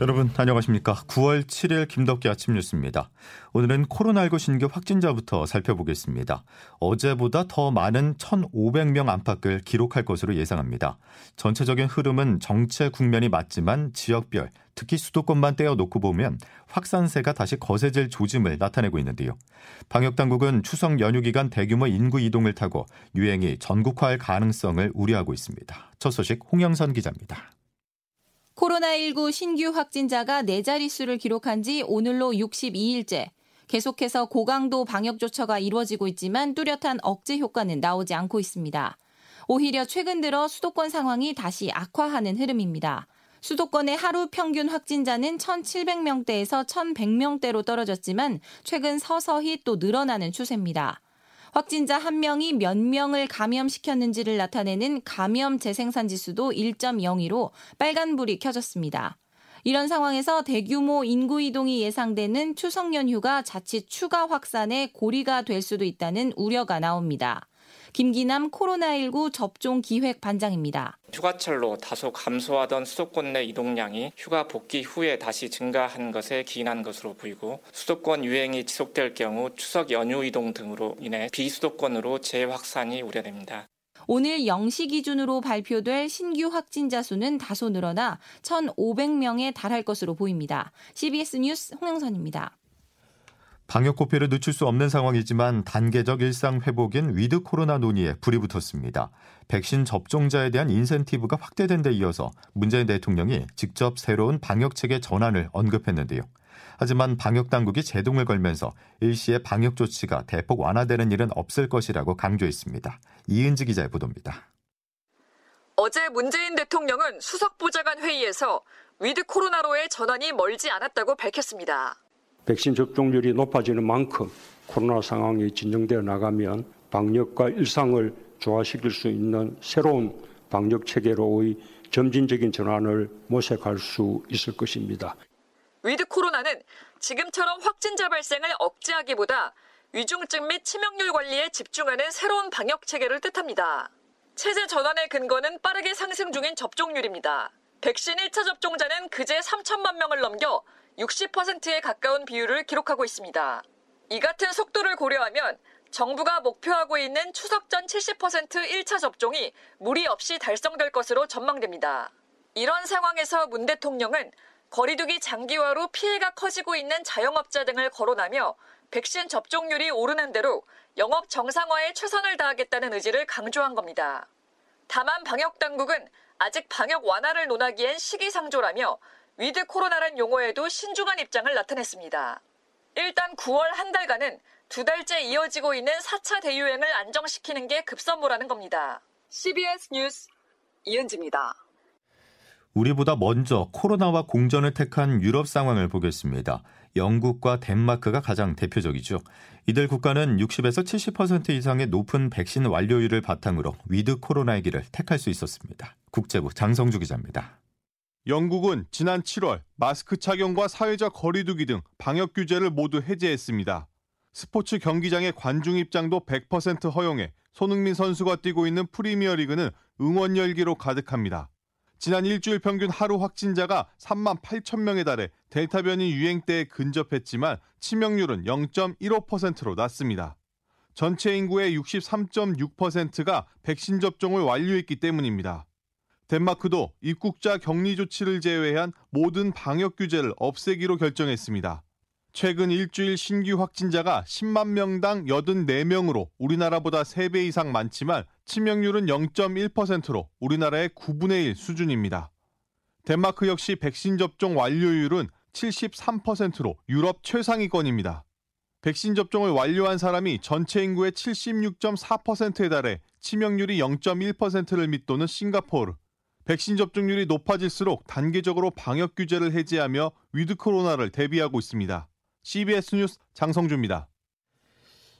여러분 안녕하십니까? 9월 7일 김덕기 아침 뉴스입니다. 오늘은 코로나19 신규 확진자부터 살펴보겠습니다. 어제보다 더 많은 1,500명 안팎을 기록할 것으로 예상합니다. 전체적인 흐름은 정체 국면이 맞지만 지역별, 특히 수도권만 떼어놓고 보면 확산세가 다시 거세질 조짐을 나타내고 있는데요. 방역당국은 추석 연휴 기간 대규모 인구 이동을 타고 유행이 전국화할 가능성을 우려하고 있습니다. 첫 소식 홍영선 기자입니다. 코로나19 신규 확진자가 4자릿수를 기록한 지 오늘로 62일째. 계속해서 고강도 방역 조처가 이루어지고 있지만 뚜렷한 억제 효과는 나오지 않고 있습니다. 오히려 최근 들어 수도권 상황이 다시 악화하는 흐름입니다. 수도권의 하루 평균 확진자는 1,700명대에서 1,100명대로 떨어졌지만 최근 서서히 또 늘어나는 추세입니다. 확진자 한 명이 몇 명을 감염시켰는지를 나타내는 감염 재생산 지수도 1.02로 빨간불이 켜졌습니다. 이런 상황에서 대규모 인구 이동이 예상되는 추석 연휴가 자칫 추가 확산의 고리가 될 수도 있다는 우려가 나옵니다. 김기남 코로나19 접종 기획 반장입니다. 휴가철로 다소 감소하던 수도권 내 이동량이 휴가 복귀 후에 다시 증가한 것에 기인한 것으로 보이고 수도권 유행이 지속될 경우 추석 연휴 이동 등으로 인해 비수도권으로 재확산이 우려됩니다. 오늘 0시 기준으로 발표될 신규 확진자 수는 다소 늘어나 1,500명에 달할 것으로 보입니다. CBS 뉴스 홍영선입니다. 방역 고폐를 늦출 수 없는 상황이지만 단계적 일상 회복인 with 코로나 논의에 불이 붙었습니다. 백신 접종자에 대한 인센티브가 확대된 데 이어서 문재인 대통령이 직접 새로운 방역 체계 전환을 언급했는데요. 하지만 방역 당국이 제동을 걸면서 일시에 방역 조치가 대폭 완화되는 일은 없을 것이라고 강조했습니다. 이은지 기자의 보도입니다. 어제 문재인 대통령은 수석 보좌관 회의에서 with 코로나로의 전환이 멀지 않았다고 밝혔습니다. 백신 접종률이 높아지는 만큼 코로나 상황이 진정되어 나가면 방역과 일상을 조화시킬 수 있는 새로운 방역 체계로의 점진적인 전환을 모색할 수 있을 것입니다. with 코로나는 지금처럼 확진자 발생을 억제하기보다 위중증 및 치명률 관리에 집중하는 새로운 방역 체계를 뜻합니다. 체제 전환의 근거는 빠르게 상승 중인 접종률입니다. 백신 1차 접종자는 그제 3천만 명을 넘겨 60%에 가까운 비율을 기록하고 있습니다. 이 같은 속도를 고려하면 정부가 목표하고 있는 추석 전 70% 1차 접종이 무리 없이 달성될 것으로 전망됩니다. 이런 상황에서 문 대통령은 거리두기 장기화로 피해가 커지고 있는 자영업자 등을 거론하며 백신 접종률이 오르는 대로 영업 정상화에 최선을 다하겠다는 의지를 강조한 겁니다. 다만 방역 당국은 아직 방역 완화를 논하기엔 시기상조라며 with 코로나란 용어에도 신중한 입장을 나타냈습니다. 일단 9월 한 달간은 두 달째 이어지고 있는 4차 대유행을 안정시키는 게 급선무라는 겁니다. CBS 뉴스 이은지입니다. 우리보다 먼저 코로나와 공존을 택한 유럽 상황을 보겠습니다. 영국과 덴마크가 가장 대표적이죠. 이들 국가는 60에서 70% 이상의 높은 백신 완료율을 바탕으로 with 코로나의 길을 택할 수 있었습니다. 국제부 장성주 기자입니다. 영국은 지난 7월 마스크 착용과 사회적 거리두기 등 방역 규제를 모두 해제했습니다. 스포츠 경기장의 관중 입장도 100% 허용해 손흥민 선수가 뛰고 있는 프리미어 리그는 응원 열기로 가득합니다. 지난 일주일 평균 하루 확진자가 3만 8천 명에 달해 델타 변이 유행 때에 근접했지만 치명률은 0.15%로 낮습니다. 전체 인구의 63.6%가 백신 접종을 완료했기 때문입니다. 덴마크도 입국자 격리 조치를 제외한 모든 방역 규제를 없애기로 결정했습니다. 최근 일주일 신규 확진자가 10만 명당 84명으로 우리나라보다 3배 이상 많지만 치명률은 0.1%로 우리나라의 9분의 1 수준입니다. 덴마크 역시 백신 접종 완료율은 73%로 유럽 최상위권입니다. 백신 접종을 완료한 사람이 전체 인구의 76.4%에 달해 치명률이 0.1%를 밑도는 싱가포르, 백신 접종률이 높아질수록 단계적으로 방역 규제를 해제하며 with 코로나를 대비하고 있습니다. CBS 뉴스 장성주입니다.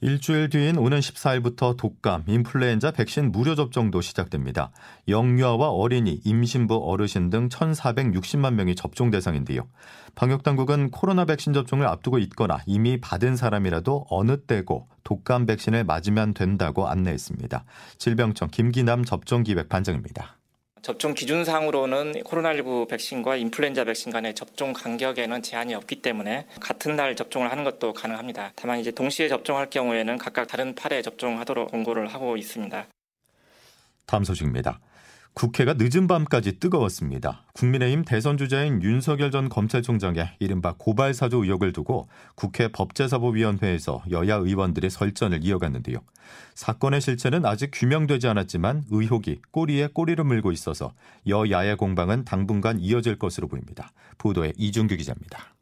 일주일 뒤인 오는 14일부터 독감, 인플루엔자 백신 무료 접종도 시작됩니다. 영유아와 어린이, 임신부, 어르신 등 1,460만 명이 접종 대상인데요. 방역당국은 코로나 백신 접종을 앞두고 있거나 이미 받은 사람이라도 어느 때고 독감 백신을 맞으면 된다고 안내했습니다. 질병청 김기남 접종기획 반장입니다. 접종 기준상으로는 코로나19 백신과 인플루엔자 백신 간의 접종 간격에는 제한이 없기 때문에 같은 날 접종을 하는 것도 가능합니다. 다만 이제 동시에 접종할 경우에는 각각 다른 팔에 접종하도록 공고를 하고 있습니다. 다음 소식입니다. 국회가 늦은 밤까지 뜨거웠습니다. 국민의힘 대선 주자인 윤석열 전 검찰총장의 이른바 고발 사주 의혹을 두고 국회 법제사법위원회에서 여야 의원들의 설전을 이어갔는데요. 사건의 실체는 아직 규명되지 않았지만 의혹이 꼬리에 꼬리를 물고 있어서 여야의 공방은 당분간 이어질 것으로 보입니다. 보도에 이준규 기자입니다.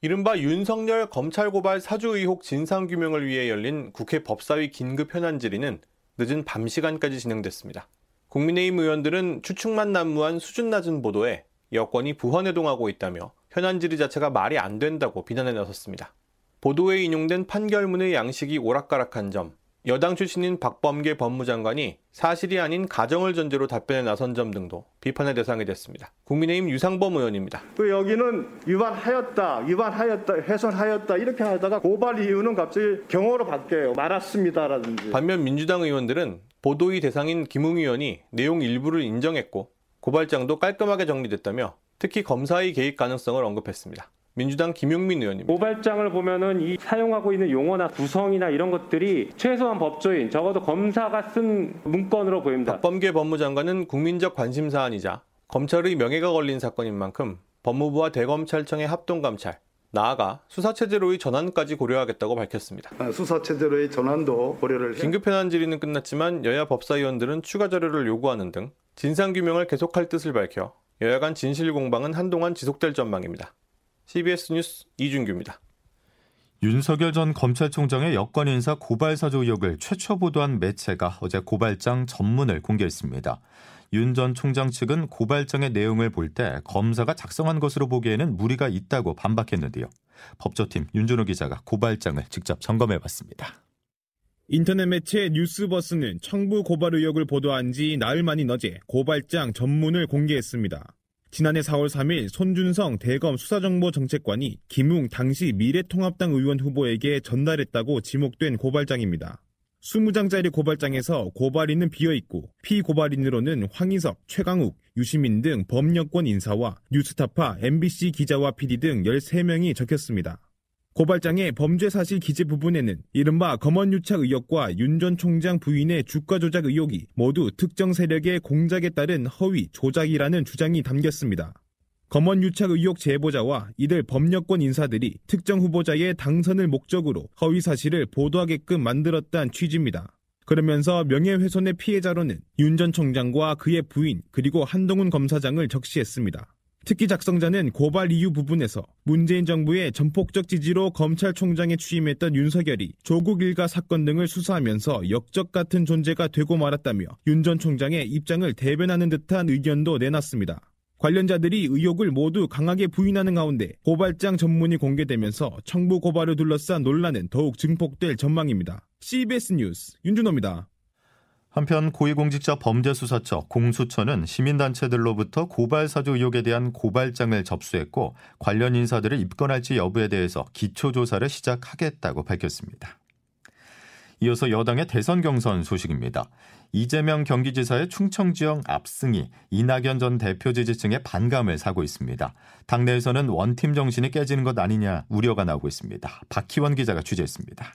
이른바 윤석열 검찰 고발 사주 의혹 진상 규명을 위해 열린 국회 법사위 긴급 현안 질의는 늦은 밤 시간까지 진행됐습니다. 국민의힘 의원들은 추측만 난무한 수준 낮은 보도에 여권이 부헌해동하고 있다며 현안 질의 자체가 말이 안 된다고 비난해 나섰습니다. 보도에 인용된 판결문의 양식이 오락가락한 점, 여당 출신인 박범계 법무장관이 사실이 아닌 가정을 전제로 답변에 나선 점 등도 비판의 대상이 됐습니다. 국민의힘 유상범 의원입니다. 그 여기는 위반하였다, 위반하였다, 훼손하였다 이렇게 하다가 고발 이유는 갑자기 경호로 바뀌어요. 말았습니다라든지. 반면 민주당 의원들은 보도의 대상인 김웅 의원이 내용 일부를 인정했고 고발장도 깔끔하게 정리됐다며 특히 검사의 개입 가능성을 언급했습니다. 민주당 김용민 의원입니다. 고발장을 보면은 이 사용하고 있는 용어나 구성이나 이런 것들이 최소한 법조인 적어도 검사가 쓴 문건으로 보입니다. 박범계 법무장관은 국민적 관심 사안이자 검찰의 명예가 걸린 사건인 만큼 법무부와 대검찰청의 합동 감찰, 나아가 수사체제로의 전환까지 고려하겠다고 밝혔습니다. 아, 수사체제로의 전환도 고려를 긴급 현안 질의는 끝났지만 여야 법사위원들은 추가 자료를 요구하는 등 진상규명을 계속할 뜻을 밝혀 여야 간 진실 공방은 한동안 지속될 전망입니다. CBS 뉴스 이준규입니다. 윤석열 전 검찰총장의 여권 인사 고발 사주 의혹을 최초 보도한 매체가 어제 고발장 전문을 공개했습니다. 윤 전 총장 측은 고발장의 내용을 볼 때 검사가 작성한 것으로 보기에는 무리가 있다고 반박했는데요. 법조팀 윤준호 기자가 고발장을 직접 점검해 봤습니다. 인터넷 매체 뉴스버스는 청부 고발 의혹을 보도한 지 나흘 만인 어제 고발장 전문을 공개했습니다. 지난해 4월 3일 손준성 대검 수사정보정책관이 김웅 당시 미래통합당 의원 후보에게 전달했다고 지목된 고발장입니다. 20장짜리 고발장에서 고발인은 비어있고 피고발인으로는 황희석, 최강욱, 유시민 등 법여권 인사와 뉴스타파, MBC 기자와 PD 등 13명이 적혔습니다. 고발장의 범죄 사실 기재 부분에는 이른바 검언유착 의혹과 윤 전 총장 부인의 주가 조작 의혹이 모두 특정 세력의 공작에 따른 허위 조작이라는 주장이 담겼습니다. 검언유착 의혹 제보자와 이들 법여권 인사들이 특정 후보자의 당선을 목적으로 허위 사실을 보도하게끔 만들었다는 취지입니다. 그러면서 명예훼손의 피해자로는 윤 전 총장과 그의 부인 그리고 한동훈 검사장을 적시했습니다. 특히 작성자는 고발 이유 부분에서 문재인 정부의 전폭적 지지로 검찰총장에 취임했던 윤석열이 조국 일가 사건 등을 수사하면서 역적 같은 존재가 되고 말았다며 윤 전 총장의 입장을 대변하는 듯한 의견도 내놨습니다. 관련자들이 의혹을 모두 강하게 부인하는 가운데 고발장 전문이 공개되면서 청부 고발을 둘러싼 논란은 더욱 증폭될 전망입니다. CBS 뉴스 윤준호입니다. 한편 고위공직자 범죄수사처 공수처는 시민단체들로부터 고발사주 의혹에 대한 고발장을 접수했고 관련 인사들을 입건할지 여부에 대해서 기초조사를 시작하겠다고 밝혔습니다. 이어서 여당의 대선 경선 소식입니다. 이재명 경기지사의 충청 지역 압승이 이낙연 전 대표 지지층의 반감을 사고 있습니다. 당내에서는 원팀 정신이 깨지는 것 아니냐 우려가 나오고 있습니다. 박희원 기자가 취재했습니다.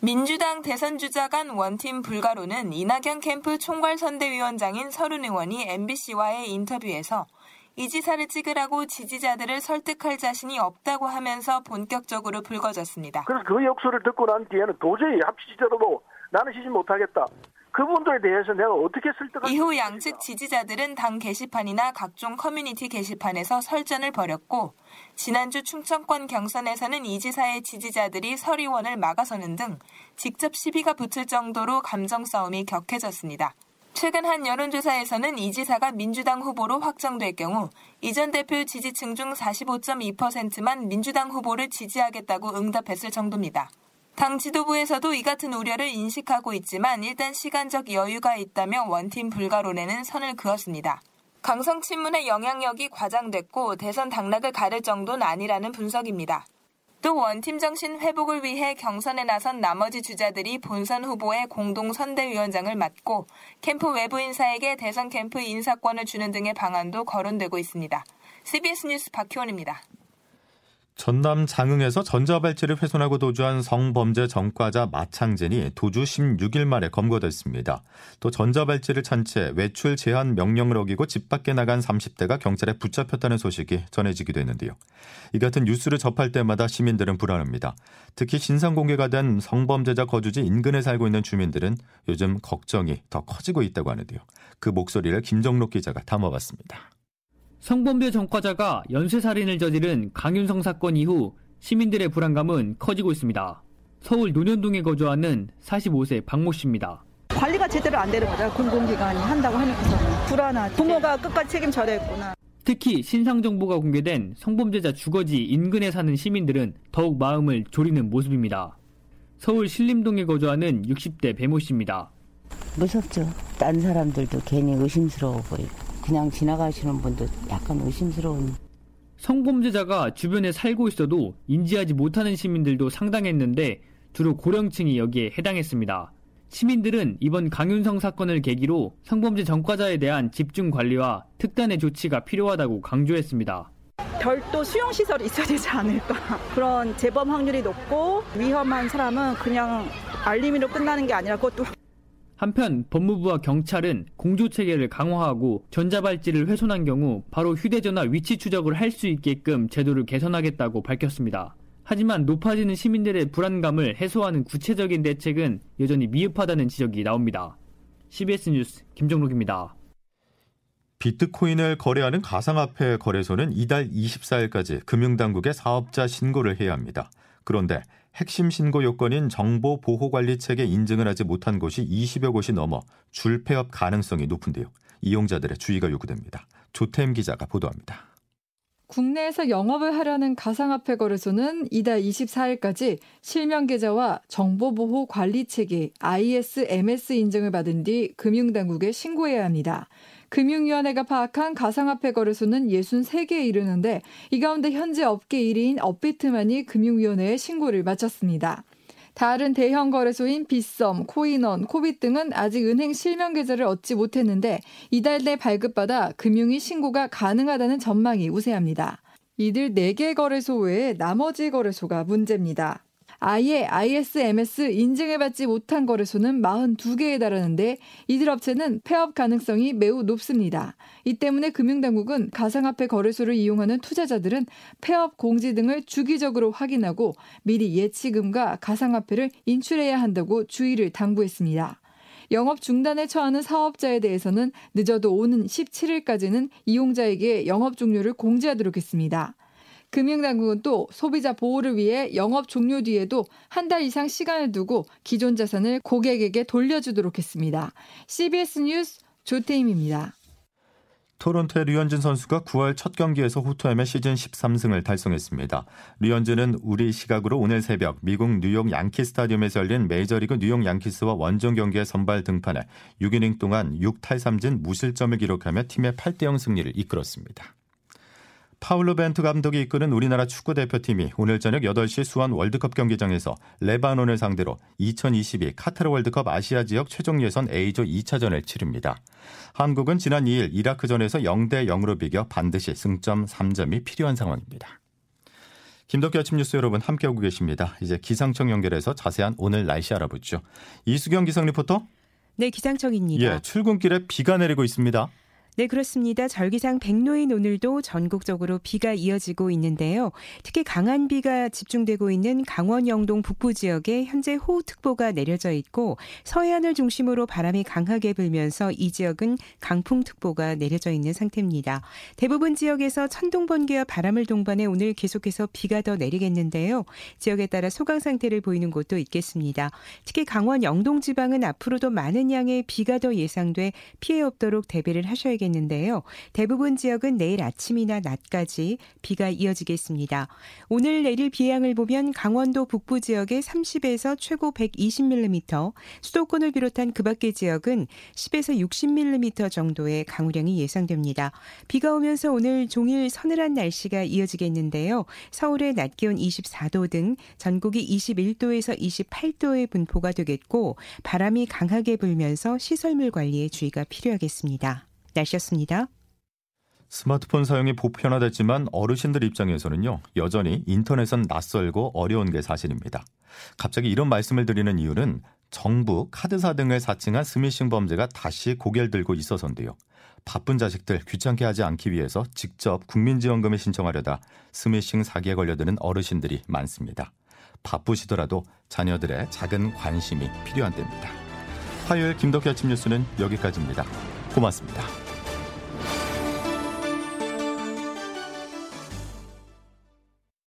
민주당 대선 주자 간 원팀 불가로는 이낙연 캠프 총괄선대위원장인 서른 의원이 MBC와의 인터뷰에서 이 지사를 찍으라고 지지자들을 설득할 자신이 없다고 하면서 본격적으로 불거졌습니다. 그래서 그 역소를 듣고 난 뒤에는 도저히 합치지더라도 나는 시지 못하겠다. 그분들에 대해서 내가 어떻게 설득할 이후 양측 지지자들은 당 게시판이나 각종 커뮤니티 게시판에서 설전을 벌였고 지난주 충청권 경선에서는 이 지사의 지지자들이 서리원을 막아서는 등 직접 시비가 붙을 정도로 감정 싸움이 격해졌습니다. 최근 한 여론조사에서는 이 지사가 민주당 후보로 확정될 경우 이 전 대표 지지층 중 45.2%만 민주당 후보를 지지하겠다고 응답했을 정도입니다. 당 지도부에서도 이 같은 우려를 인식하고 있지만 일단 시간적 여유가 있다며 원팀 불가론에는 선을 그었습니다. 강성 친문의 영향력이 과장됐고 대선 당락을 가를 정도는 아니라는 분석입니다. 또 원팀 정신 회복을 위해 경선에 나선 나머지 주자들이 본선 후보의 공동 선대위원장을 맡고 캠프 외부 인사에게 대선 캠프 인사권을 주는 등의 방안도 거론되고 있습니다. CBS 뉴스 박희원입니다. 전남 장흥에서 전자발찌를 훼손하고 도주한 성범죄 전과자 마창진이 도주 16일 만에 검거됐습니다. 또 전자발찌를 찬 채 외출 제한 명령을 어기고 집 밖에 나간 30대가 경찰에 붙잡혔다는 소식이 전해지기도 했는데요. 이 같은 뉴스를 접할 때마다 시민들은 불안합니다. 특히 신상 공개가 된 성범죄자 거주지 인근에 살고 있는 주민들은 요즘 걱정이 더 커지고 있다고 하는데요. 그 목소리를 김정록 기자가 담아봤습니다. 성범죄 전과자가 연쇄살인을 저지른 강윤성 사건 이후 시민들의 불안감은 커지고 있습니다. 서울 논현동에 거주하는 45세 박모 씨입니다. 관리가 제대로 안 되는 거죠. 공공기관이 한다고 하니까 불안하지. 부모가 끝까지 책임져야 겠구나. 특히 신상 정보가 공개된 성범죄자 주거지 인근에 사는 시민들은 더욱 마음을 졸이는 모습입니다. 서울 신림동에 거주하는 60대 배모 씨입니다. 무섭죠. 딴 사람들도 괜히 의심스러워 보이고. 그냥 지나가시는 분도 약간 의심스러운. 성범죄자가 주변에 살고 있어도 인지하지 못하는 시민들도 상당했는데 주로 고령층이 여기에 해당했습니다. 시민들은 이번 강윤성 사건을 계기로 성범죄 전과자에 대한 집중 관리와 특단의 조치가 필요하다고 강조했습니다. 별도 수용시설이 있어야 되지 않을까. 그런 재범 확률이 높고 위험한 사람은 그냥 알림으로 끝나는 게 아니라 그것도 한편 법무부와 경찰은 공조 체계를 강화하고 전자발찌를 훼손한 경우 바로 휴대전화 위치 추적을 할 수 있게끔 제도를 개선하겠다고 밝혔습니다. 하지만 높아지는 시민들의 불안감을 해소하는 구체적인 대책은 여전히 미흡하다는 지적이 나옵니다. CBS 뉴스 김정록입니다. 비트코인을 거래하는 가상화폐 거래소는 이달 24일까지 금융당국에 사업자 신고를 해야 합니다. 그런데 핵심 신고 요건인 정보 보호 관리 체계 인증을 하지 못한 곳이 20여 곳이 넘어 줄폐업 가능성이 높은데요. 이용자들의 주의가 요구됩니다. 조태임 기자가 보도합니다. 국내에서 영업을 하려는 가상화폐 거래소는 이달 24일까지 실명 계좌와 정보보호 관리 체계 ISMS 인증을 받은 뒤 금융당국에 신고해야 합니다. 금융위원회가 파악한 가상화폐 거래소는 63개에 이르는데 이 가운데 현재 업계 1위인 업비트만이 금융위원회에 신고를 마쳤습니다. 다른 대형 거래소인 빗썸, 코인원, 코빗 등은 아직 은행 실명 계좌를 얻지 못했는데 이달 내 발급받아 금융위 신고가 가능하다는 전망이 우세합니다. 이들 4개 거래소 외에 나머지 거래소가 문제입니다. 아예 ISMS 인증을 받지 못한 거래소는 42개에 달하는데 이들 업체는 폐업 가능성이 매우 높습니다. 이 때문에 금융당국은 가상화폐 거래소를 이용하는 투자자들은 폐업 공지 등을 주기적으로 확인하고 미리 예치금과 가상화폐를 인출해야 한다고 주의를 당부했습니다. 영업 중단에 처하는 사업자에 대해서는 늦어도 오는 17일까지는 이용자에게 영업 종료를 공지하도록 했습니다. 금융당국은 또 소비자 보호를 위해 영업 종료 뒤에도 한 달 이상 시간을 두고 기존 자산을 고객에게 돌려주도록 했습니다. CBS 뉴스 조태임입니다. 토론토의 류현진 선수가 9월 첫 경기에서 호투하며 시즌 13승을 달성했습니다. 류현진은 우리 시각으로 오늘 새벽 미국 뉴욕 양키 스타디움에서 열린 메이저리그 뉴욕 양키스와 원정 경기에 선발 등판해 6이닝 동안 6탈3진 무실점을 기록하며 팀의 8대0 승리를 이끌었습니다. 파울로 벤트 감독이 이끄는 우리나라 축구 대표팀이 오늘 저녁 8시 수원 월드컵 경기장에서 레바논을 상대로 2022 카타르 월드컵 아시아 지역 최종 예선 A조 2차전을 치릅니다. 한국은 지난 2일 이라크전에서 0대 0으로 비겨 반드시 승점 3점이 필요한 상황입니다. 김덕기 아침 뉴스 여러분 함께하고 계십니다. 이제 기상청 연결해서 자세한 오늘 날씨 알아보죠. 이수경 기상 리포터. 네, 기상청입니다. 예, 출근길에 비가 내리고 있습니다. 네, 그렇습니다. 절기상 백로인 오늘도 전국적으로 비가 이어지고 있는데요. 특히 강한 비가 집중되고 있는 강원 영동 북부 지역에 현재 호우특보가 내려져 있고 서해안을 중심으로 바람이 강하게 불면서 이 지역은 강풍특보가 내려져 있는 상태입니다. 대부분 지역에서 천둥 번개와 바람을 동반해 오늘 계속해서 비가 더 내리겠는데요. 지역에 따라 소강 상태를 보이는 곳도 있겠습니다. 특히 강원 영동 지방은 앞으로도 많은 양의 비가 더 예상돼 피해 없도록 대비를 하셔야겠습니다. 이어지겠는데요. 대부분 지역은 내일 아침이나 낮까지 비가 이어지겠습니다. 오늘 내릴 비 양을 보면 강원도 북부 지역에 30에서 최고 120mm, 수도권을 비롯한 그 밖의 지역은 10에서 60mm 정도의 강우량이 예상됩니다. 비가 오면서 오늘 종일 서늘한 날씨가 이어지겠는데요. 서울의 낮 기온 24도 등 전국이 21도에서 28도의 분포가 되겠고 바람이 강하게 불면서 시설물 관리에 주의가 필요하겠습니다. 날씨였습니다. 스마트폰 사용이 보편화됐지만 어르신들 입장에서는요, 여전히 인터넷은 낯설고 어려운 게 사실입니다. 갑자기 이런 말씀을 드리는 이유는 정부, 카드사 등을 사칭한 스미싱 범죄가 다시 고개를 들고 있어서인데요. 바쁜 자식들 귀찮게 하지 않기 위해서 직접 국민지원금을 신청하려다 스미싱 사기에 걸려드는 어르신들이 많습니다. 바쁘시더라도 자녀들의 작은 관심이 필요한 때입니다. 화요일 김덕희 아침 뉴스는 여기까지입니다. 고맙습니다.